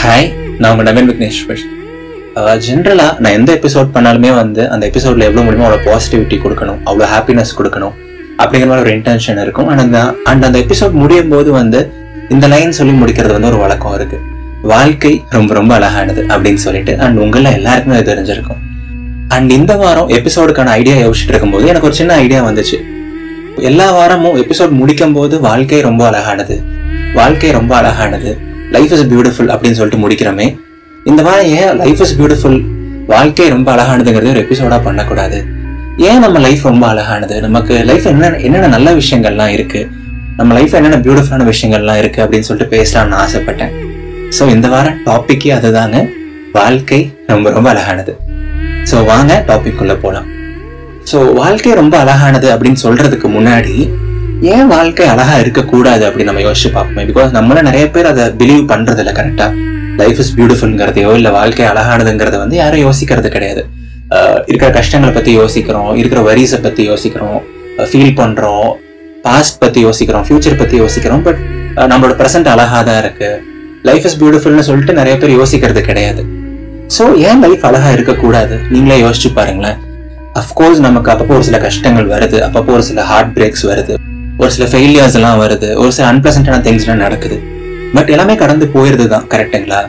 Hi நான் உங்கள் நவீன் விக்னேஸ்வர். ஜென்ரலாக நான் எந்த எபிசோட் பண்ணாலுமே வந்து அந்த எபிசோடில் எவ்வளோ முடியுமோ அவ்வளோ பாசிட்டிவிட்டி கொடுக்கணும் அவ்வளோ ஹாப்பினஸ் கொடுக்கணும் அப்படிங்கிற மாதிரி ஒரு இன்டென்ஷன் இருக்கும். அண்ட் அந்த அண்ட் அந்த எபிசோட் முடியும் போது வந்து இந்த லைன் சொல்லி முடிக்கிறது வந்து ஒரு வழக்கம் இருக்குது வாழ்க்கை ரொம்ப ரொம்ப அழகானது அப்படின்னு சொல்லிட்டு அண்ட் உங்களில் எல்லாருக்குமே அது தெரிஞ்சிருக்கும். அண்ட் இந்த வாரம் எபிசோடுக்கான ஐடியா யோசிச்சுட்டு இருக்கும்போது எனக்கு ஒரு சின்ன ஐடியா வந்துச்சு. எல்லா வாரமும் எபிசோட் முடிக்கும் போது வாழ்க்கை ரொம்ப அழகானது. வாழ்க்கை ரொம்ப அழகானது. லைஃப் இஸ் பியூட்டிஃபுல் அப்படின்னு சொல்லிட்டு முடிக்கிறோமே. இந்த வாரம் ஏன் லைஃப் இஸ் பியூட்டிஃபுல் வாழ்க்கை ரொம்ப அழகானதுங்கிறது ஒரு எபிசோடாக பண்ணக்கூடாது. ஏன் நம்ம லைஃப் ரொம்ப அழகானது? நமக்கு லைஃப் என்ன என்னென்ன நல்ல விஷயங்கள்லாம் இருக்கு? நம்ம லைஃப் என்னென்ன பியூட்டிஃபுல்லான விஷயங்கள்லாம் இருக்கு அப்படின்னு சொல்லிட்டு பேசலாம்னு ஆசைப்பட்டேன். ஸோ இந்த வாரம் டாப்பிக்கே அதுதாங்க. வாழ்க்கை ரொம்ப ரொம்ப அழகானது. ஸோ வாங்க டாபிக் உள்ளே போலாம். ஸோ வாழ்க்கை ரொம்ப அழகானது அப்படின்னு சொல்றதுக்கு முன்னாடி ஏன் வாழ்க்கை அழகா இருக்கக்கூடாது அப்படின்னு நம்ம யோசிச்சு பார்ப்போமே? பிகாஸ் நம்மள நிறைய பேர் அதை பிலீவ் பண்றது இல்லை கரெக்டா லைஃப் இஸ் பியூட்டிஃபுல்ங்கிறதையோ இல்லை வாழ்க்கை அழகானதுங்கிறத வந்து யாரும் யோசிக்கிறது கிடையாது. இருக்கிற கஷ்டங்களை பத்தி யோசிக்கிறோம் இருக்கிற வரிஸை பத்தி யோசிக்கிறோம் ஃபீல் பண்றோம் பாஸ்ட் பத்தி யோசிக்கிறோம் ஃபியூச்சர் பத்தி யோசிக்கிறோம் பட் நம்மளோட ப்ரெசென்ட் அழகா தான் இருக்கு. லைஃப் இஸ் பியூட்டிஃபுல்னு சொல்லிட்டு நிறைய பேர் யோசிக்கிறது கிடையாது. ஸோ ஏன் லைஃப் அழகா இருக்கக்கூடாது? நீங்களே யோசிச்சு பாருங்களேன். அஃப்கோர்ஸ் நமக்கு அப்பப்போ ஒரு சில கஷ்டங்கள் வருது அப்பப்போ ஒரு சில ஹார்ட் பிரேக்ஸ் வருது. ஒரு சில ஃபெயிலியர்ஸ் எல்லாம் வருது ஒரு சில அன்பிளசண்டான திங்ஸ் எல்லாம் நடக்குது. பட் எல்லாமே கடந்து போயிருது தான் கரெக்டுங்களா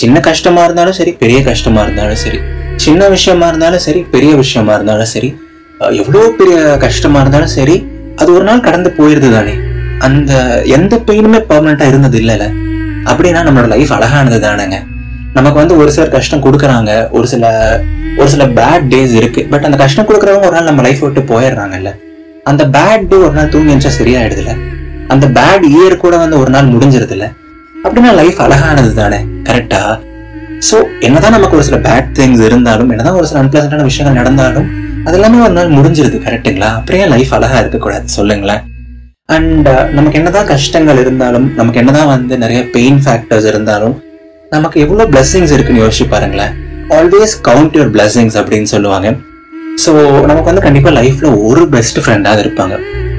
சின்ன கஷ்டமா இருந்தாலும் சரி பெரிய கஷ்டமா இருந்தாலும் சரி. சின்ன விஷயமா இருந்தாலும் சரி பெரிய விஷயமா இருந்தாலும் சரி. எவ்வளோ பெரிய கஷ்டமா இருந்தாலும் சரி அது ஒரு நாள் கடந்து போயிருது தானே அந்த எந்த பெயினுமே பர்மனண்டா இருந்தது இல்லைல்ல அப்படின்னா நம்மளோட லைஃப் அழகானது தானேங்க. நமக்கு வந்து ஒரு சிலர் கஷ்டம் கொடுக்குறாங்க ஒரு சில ஒரு சில பேட் டேஸ் இருக்கு. பட் அந்த கஷ்டம் கொடுக்குறவங்க ஒரு நாள் நம்ம லைஃப் விட்டு போயிடுறாங்கல்ல. அந்த பேட் டே ஒரு நாள் தூங்கி எழுந்தா சரியாயிடுதுல? அந்த பேட் இயர் கூட வந்து ஒரு நாள் முடிஞ்சிருது இல்லை அப்படின்னா லைஃப் அழகானது தானே கரெக்டா ஸோ என்னதான் நமக்கு ஒரு சில பேட் திங்ஸ் இருந்தாலும் என்னதான் ஒரு சில அன்பிளசண்டான விஷயங்கள் நடந்தாலும் அது எல்லாமே ஒரு நாள் முடிஞ்சிருது கரெக்ட்டுங்களா அப்படியே லைஃப் அழகா இருக்கக்கூடாது? சொல்லுங்களேன். அண்ட் uh, நமக்கு என்னதான் கஷ்டங்கள் இருந்தாலும் நமக்கு என்னதான் வந்து நிறைய பெயின் ஃபேக்டர்ஸ் இருந்தாலும் நமக்கு எவ்வளோ பிளஸ்ஸிங்ஸ் இருக்குன்னு யோசிச்சு பாருங்களேன். ஆல்வேஸ் கவுண்ட் யுவர் பிளஸ்ஸிங்ஸ் அப்படின்னு சொல்லுவாங்க. ஸோ நமக்கு வந்து கண்டிப்பா லைஃப்ல ஒரு பெஸ்ட் ஃப்ரெண்டாக இருப்பாங்க.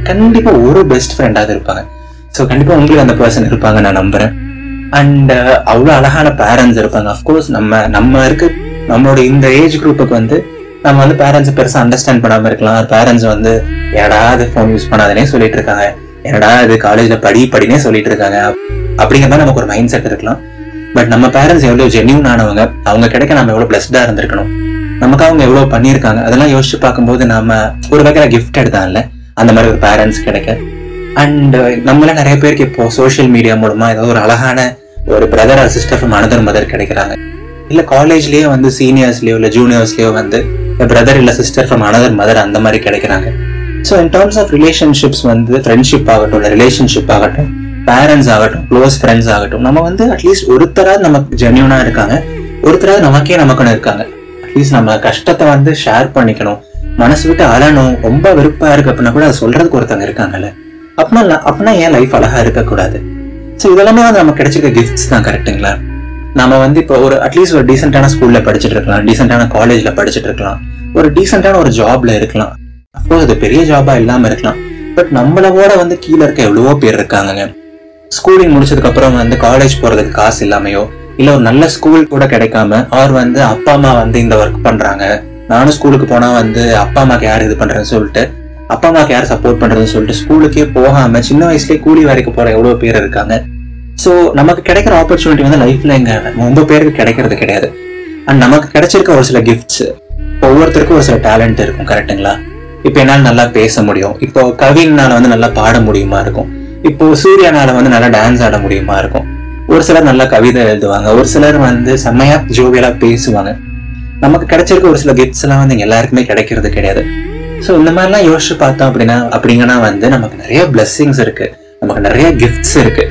கண்டிப்பா ஒரு பெஸ்ட் ஃப்ரெண்டாவது இருப்பாங்க. ஸோ கண்டிப்பா உங்களுக்கு அந்த பர்சன் இருப்பாங்க நான் நம்புறேன். அண்ட் uh, அவ்வளோ அழகான பேரண்ட்ஸ் இருப்பாங்க. அஃப்கோர்ஸ் நம்ம நம்ம இருக்க நம்மளோட இந்த ஏஜ் குரூப்புக்கு வந்து நம்ம வந்து பேரண்ட்ஸை பெருசாக அண்டர்ஸ்டாண்ட் பண்ணாமல் இருக்கலாம். பேரண்ட்ஸ் வந்து ஏடா அது ஃபோன் யூஸ் பண்ணாதனே சொல்லிட்டு இருக்காங்க. என்னடா இது காலேஜ்ல படி படினே சொல்லிட்டு இருக்காங்க. அப்படிங்கிற மாதிரி நமக்கு ஒரு மைண்ட் செட் இருக்கலாம். பட் நம்ம பேரண்ட்ஸ் எவ்வளோ ஜென்யூன் ஆனவங்க அவங்க கிடைக்க நம்ம எவ்வளவு பிளஸ்டாக இருந்திருக்கணும். நமக்கு அவங்க எவ்வளவு பண்ணியிருக்காங்க? அதெல்லாம் யோசிச்சு பார்க்கும்போது நாம ஒரு வகையில கிஃப்டட் தான் இல்ல அந்த மாதிரி ஒரு பேரண்ட்ஸ் கிடைக்க. அண்ட் நம்மள நிறைய பேருக்கு இப்போ சோஷியல் மீடியா மூலமா ஏதாவது ஒரு அழகான ஒரு brother or sister from another mother கிடைக்கிறாங்க. இல்ல காலேஜ்லயே வந்து சீனியர்ஸ்லயோ இல்ல ஜூனியர்ஸ்லயோ வந்து பிரதர் இல்ல சிஸ்டர் ஃப்ரம் அனதர் மதர் அந்த மாதிரி கிடைக்கிறாங்க. So in terms of relationships வந்து ஃப்ரெண்ட்ஷிப் ஆகட்டும் இல்லை ரிலேஷன்ஷிப் ஆகட்டும் பேரண்ட்ஸ் ஆகட்டும் க்ளோஸ் ஃப்ரெண்ட்ஸ் ஆகட்டும் நம்ம வந்து அட்லீஸ்ட் ஒருத்தராவது நமக்கு ஜென்யூனாக இருக்காங்க. ஒருத்தராவது நமக்கே நமக்குன்னு இருக்காங்க. அட்லீஸ்ட் நம்ம கஷ்டத்தை வந்து ஷேர் பண்ணிக்கணும். மனசு விட்டு அழணும் ரொம்ப வெறுப்பா இருக்கு அப்படின்னா கூட அதை சொல்றதுக்கு ஒருத்தவங்க இருக்காங்கல்ல. அப்படின்னா அப்படின்னா ஏன் லைஃப் அழகா இருக்கக்கூடாது? ஸோ இதெல்லாமே வந்து நம்ம கிடைச்சிருக்க கிஃப்ட்ஸ் தான் கரெக்டுங்களா நம்ம வந்து இப்போ ஒரு அட்லீஸ்ட் ஒரு டீசென்டான ஸ்கூல்ல படிச்சுட்டு இருக்கலாம். டீசென்டான காலேஜ்ல படிச்சுட்டு இருக்கலாம். ஒரு டீசென்டான ஒரு ஜாப்ல இருக்கலாம். அஃப்கோர்ஸ் அது பெரிய ஜாபா இல்லாம இருக்கலாம். பட் நம்மளோட வந்து கீழே இருக்க எவ்வளவோ பேர் இருக்காங்க ஸ்கூலிங் முடிச்சதுக்கு அப்புறம் வந்து காலேஜ் போறதுக்கு காசு இல்லாமையோ இல்ல ஒரு நல்ல ஸ்கூல் கூட கிடைக்காம அவர் வந்து அப்பா அம்மா வந்து இந்த ஒர்க் பண்றாங்க. நானும் ஸ்கூலுக்கு போனா வந்து அப்பா அம்மாக்கு யார் இது பண்றேன்னு சொல்லிட்டு அப்பா அம்மாக்கு யார் சப்போர்ட் பண்றதுன்னு சொல்லிட்டு ஸ்கூலுக்கே போகாம சின்ன வயசுலயே கூலி வேலைக்கு போற எவ்வளவு பேர் இருக்காங்க. சோ நமக்கு கிடைக்கிற ஆப்பர்ச்சுனிட்டி வந்து லைஃப்ல எங்க? ரொம்ப பேருக்கு கிடைக்கிறது கிடையாது. அண்ட் நமக்கு கிடைச்சிருக்க ஒரு சில கிஃப்ட்ஸ் ஒவ்வொருத்தருக்கும் ஒரு சில டேலண்ட் இருக்கும் கரெக்ட்டுங்களா இப்போ என்னால் நல்லா பேச முடியும். இப்போ கவினால வந்து நல்லா பாட முடியுமா இருக்கும்? இப்போ சூர்யானால வந்து நல்லா டான்ஸ் ஆட முடியுமா இருக்கும்? ஒரு சிலர் நல்லா கவிதை எழுதுவாங்க ஒரு சிலர் வந்து செம்மையா ஜோவியலா பேசுவாங்க. நமக்கு கிடைச்சிருக்க ஒரு சில கிஃப்ட்ஸ் எல்லாம் வந்து எல்லாருக்குமே கிடைக்கிறது கிடையாது. ஸோ இந்த மாதிரிலாம் யோசிச்சு பார்த்தோம் அப்படின்னா அப்படிங்கன்னா வந்து நமக்கு நிறைய பிளெஸ்ஸிங்ஸ் இருக்கு. நமக்கு நிறைய கிஃப்ட்ஸ் இருக்கு.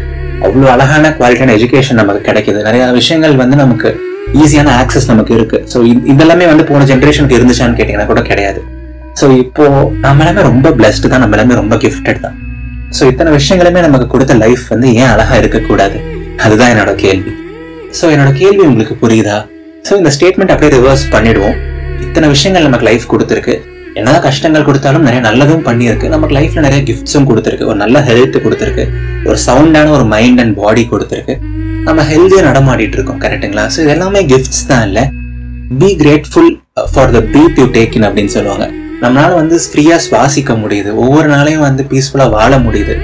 அவ்வளோ அழகான குவாலிட்டியான எஜுகேஷன் நமக்கு கிடைக்குது. நிறைய விஷயங்கள் வந்து நமக்கு ஈஸியான ஆக்சஸ் நமக்கு இருக்கு. ஸோ இதெல்லாமே வந்து போன ஜென்ரேஷனுக்கு இருந்துச்சான்னு கேட்டீங்கன்னா கூட கிடையாது. ஸோ இப்போ நம்ம எல்லாமே ரொம்ப பிளஸ்டு தான். நம்ம எல்லாமே ரொம்ப கிஃப்டட் தான். ஸோ இத்தனை விஷயங்களுமே நமக்கு கொடுத்த லைஃப் வந்து ஏன் அழகா இருக்கக்கூடாது? அதுதான் என்னோட கேள்வி. ஸோ என்னோட கேள்வி உங்களுக்கு புரியுதா? ஸோ இந்த ஸ்டேட்மெண்ட் அப்படியே ரிவர்ஸ் பண்ணிடுவோம். இத்தனை விஷயங்கள் நமக்கு லைஃப் கொடுத்துருக்கு. என்னதான் கஷ்டங்கள் கொடுத்தாலும் நிறைய நல்லதும் பண்ணியிருக்கு. நமக்கு லைஃப்ல நிறைய கிஃப்ட்ஸும் கொடுத்துருக்கு. ஒரு நல்ல ஹெல்த் கொடுத்துருக்கு. ஒரு சவுண்டான ஒரு மைண்ட் அண்ட் பாடி கொடுத்துருக்கு. நம்ம ஹெல்த்தியாக நடமாடிட்டு இருக்கோம். கரெக்டுங்களா ஸோ இது எல்லாமே கிஃப்ட்ஸ் தான் இல்லை. Be grateful for the breath you take in அப்படின்னு சொல்லுவாங்க. நம்மளால வந்து ஃப்ரீயாக சுவாசிக்க முடியுது. ஒவ்வொரு நாளையும் வந்து பீஸ்ஃபுல்லாக வாழ முடியுது.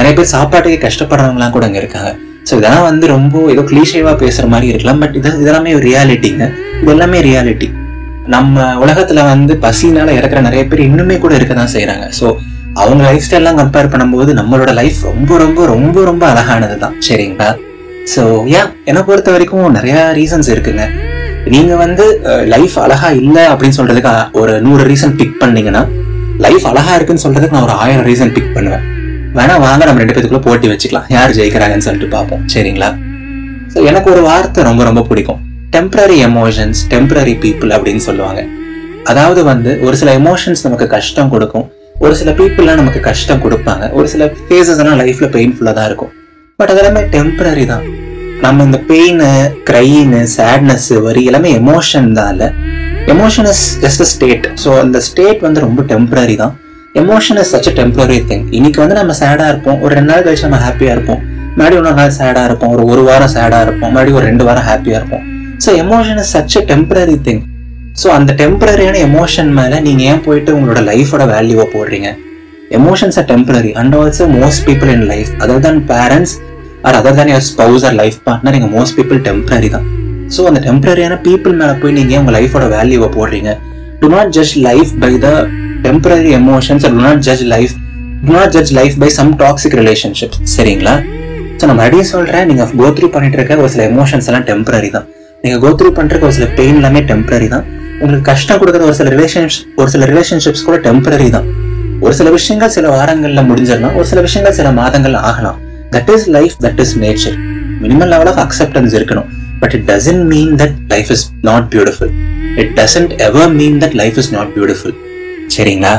நிறைய பேர் சாப்பாட்டுக்கு கஷ்டப்படுறவங்களாம் கூட அங்கே இருக்காங்க. ஸோ இதெல்லாம் வந்து ரொம்ப ஏதோ கிளீஷேவாக பேசுகிற மாதிரி இருக்கலாம் பட் இது இதெல்லாமே ஒரு ரியாலிட்டிங்க இது எல்லாமே ரியாலிட்டி நம்ம உலகத்துல வந்து பசினால இறக்குற நிறைய பேர் இன்னுமே கூட இருக்க தான் செய்கிறாங்க ஸோ அவங்க லைஃப் ஸ்டைல்லாம் கம்பேர் பண்ணும்போது நம்மளோட லைஃப் ரொம்ப ரொம்ப ரொம்ப ரொம்ப அழகானது தான். சரிங்களா? ஸோ ஏன் என்னை பொறுத்த வரைக்கும் நிறையா ரீசன்ஸ் இருக்குங்க. நீங்கள் வந்து லைஃப் அழகா இல்லை அப்படின்னு சொல்கிறதுக்கு ஒரு நூறு ரீசன் பிக் பண்ணீங்கன்னா லைஃப் அழகா இருக்குன்னு சொல்றதுக்கு நான் ஒரு ஆயிரம் ரீசன் பிக் பண்ணுவேன். வேணா வாங்க நம்ம ரெண்டு பேத்துக்குள்ள போட்டி வச்சுக்கலாம். யார் ஜெயிக்கிறாங்கன்னு சொல்லிட்டு பார்ப்போம். சரிங்களா? ஸோ எனக்கு ஒரு வார்த்தை ரொம்ப ரொம்ப பிடிக்கும். டெம்பரரி எமோஷன்ஸ் டெம்பரரி பீப்புள் அப்படின்னு சொல்லுவாங்க. அதாவது வந்து ஒரு சில எமோஷன்ஸ் நமக்கு கஷ்டம் கொடுக்கும். ஒரு சில பீப்புளெலாம் நமக்கு கஷ்டம் கொடுப்பாங்க. ஒரு சில ஃபேஸஸ்லாம் லைஃப்பில் பெயின்ஃபுல்லாக தான் இருக்கும். பட் அதெல்லாமே டெம்பரரி தான். நம்ம இந்த பெயின் க்ரைனு சேட்னஸ் வரி எல்லாமே எமோஷன் தான் இல்லை emotion is just a state so அந்த ஸ்டேட் வந்து ரொம்ப டெம்பரரி தான். Emotion is such a temporary thing இன்னைக்கு வந்து நம்ம சேடாக இருப்போம். ஒரு ரெண்டு நாள் கழிச்சு நம்ம ஹாப்பியாக இருப்போம். மறுபடியும் இன்னொரு நாள் சேடாக இருப்போம். ஒரு ஒரு வாரம் சேடாக இருப்போம். மறுபடியும் ஒரு ரெண்டு வாரம் ஹாப்பியா இருப்போம். So emotion is such a temporary thing so அந்த டெம்பரரியான எமோஷன் மேல நீங்க ஏன் போயிட்டு உங்களோட லைஃபோட வேல்யூவை போடுறீங்க? Emotions are temporary and also most people in life other than parents or other than your spouse or life partner எங்கள் மோஸ்ட் பீப்புள் டெம்பரரி தான். ஸோ அந்த டெம்பரரியான பீப்புள் மேல போய் நீங்க ஏன் லைஃபோட வேல்யூவை போடுறீங்க? Do not just life by the temporary emotions do not judge life do not judge life by some toxic relationship சரிங்களா? ஸோ நான் மறுபடியும் சொல்றேன் நீங்க கோ த்ரூ பண்ணிட்டு இருக்க ஒரு சில எமோஷன்ஸ் எல்லாம் டெம்பரரி தான். நீங்க கோ த்ரூ ஒரு சில பெயின் எல்லாமே டெம்பரரி தான். உங்களுக்கு கஷ்டம் கொடுக்குற ஒரு சில ரிலேஷன்ஷிப் ஒரு சில ரிலேஷன்ஷிப்ஸ் கூட டெம்பரரி தான். ஒரு சில விஷயங்கள் சில வாரங்கள்ல முடிஞ்சிடலாம் ஒரு சில விஷயங்கள் சில மாதங்கள் ஆகலாம். That is life that is nature minimum level of acceptance இருக்கணும். But it doesn't mean that life is not beautiful it doesn't ever mean that life is not beautiful சரிங்களா?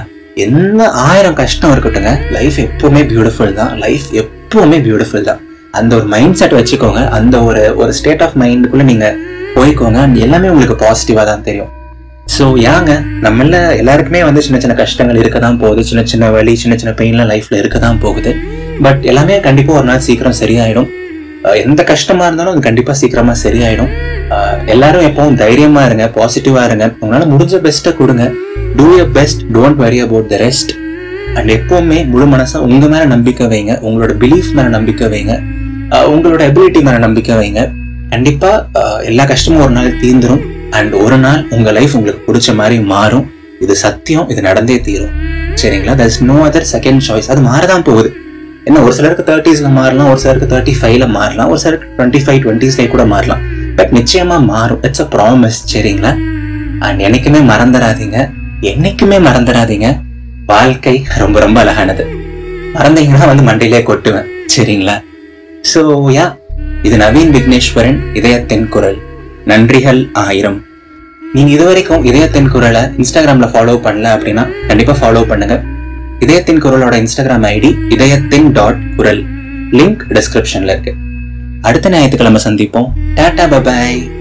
என்ன ஆயிரம் கஷ்டம் இருக்கட்டுங்க. லைஃப் எப்பவுமே பியூட்டிஃபுல் தான். லைஃப் எப்பவுமே beautiful தான். அந்த ஒரு மைண்ட் செட் வச்சுக்கோங்க. அந்த ஒரு ஒரு ஸ்டேட் ஆஃப் மைண்டுக்குள்ள நீங்க போய்க்கோங்க. எல்லாமே உங்களுக்கு பாசிட்டிவா தான் தெரியும். ஸோ ஏங்க நம்மள எல்லாருக்குமே வந்து சின்ன சின்ன கஷ்டங்கள் இருக்க தான் போகுது. சின்ன சின்ன வழி சின்ன சின்ன பெயின்லாம் லைஃப்ல இருக்க தான் போகுது. பட் எல்லாமே கண்டிப்பா ஒரு நாள் சீக்கிரம் சரியாயிடும். எந்த கஷ்டமா இருந்தாலும் அது கண்டிப்பா சீக்கிரமா சரியாயிடும். எல்லாரும் எப்பவும் தைரியமா இருங்க பாசிட்டிவா இருங்க. உங்களால முடிஞ்ச பெஸ்ட்டை கொடுங்க. Do your best don't worry about the rest and எப்போவுமே முழு மனசாக உங்கள் மேலே நம்பிக்கை வைங்க உங்களோட பிலீஃப் மேலே நம்பிக்கை வைங்க உங்களோட எபிலிட்டி மேலே நம்பிக்கை வைங்க. கண்டிப்பாக எல்லா கஷ்டமும் ஒரு நாள் தீர்ந்துடும் அண்ட் ஒரு நாள் உங்கள் லைஃப் உங்களுக்கு பிடிச்ச மாதிரி மாறும். இது சத்தியம் இது நடந்தே தீரும். சரிங்களா? That's no other second choice அது மாறதான் போகுது. என்ன ஒரு சிலருக்கு தேர்ட்டிஸில் மாறலாம் ஒரு சிலருக்கு தேர்ட்டி ஃபைவ்ல மாறலாம் ஒரு சிலருக்கு டுவெண்ட்டி ஃபைவ் டுவெண்ட்டிஸ்லேயே கூட மாறலாம். பட் நிச்சயமாக மாறும். இட்ஸ் அ ப்ராமிஸ் சரிங்களா? அண்ட் என்றைக்குமே மறந்துடாதீங்க. என்னைக்குமே மறந்துடாதீங்க. வாழ்க்கை ரொம்ப ரொம்ப அழகானது. மறந்தீங்கன்னா வந்து மண்டையிலே கொட்டுவேன். சரிங்களா? ஸோ யா இது நவீன் விக்னேஸ்வரன் இதயத்தின் குரல். நன்றிகள் ஆயிரம். நீங்க இதுவரைக்கும் இதயத்தின் குரலை இன்ஸ்டாகிராம்ல ஃபாலோ பண்ணல அப்படின்னா கண்டிப்பா ஃபாலோ பண்ணுங்க. இதயத்தின் குரலோட இன்ஸ்டாகிராம் ஐடி இதயத்தின் டாட் குரல். லிங்க் டிஸ்கிரிப்ஷன்ல இருக்கு. அடுத்த ஞாயிற்றுக்கிழமை சந்திப்போம். டாடா பபாய்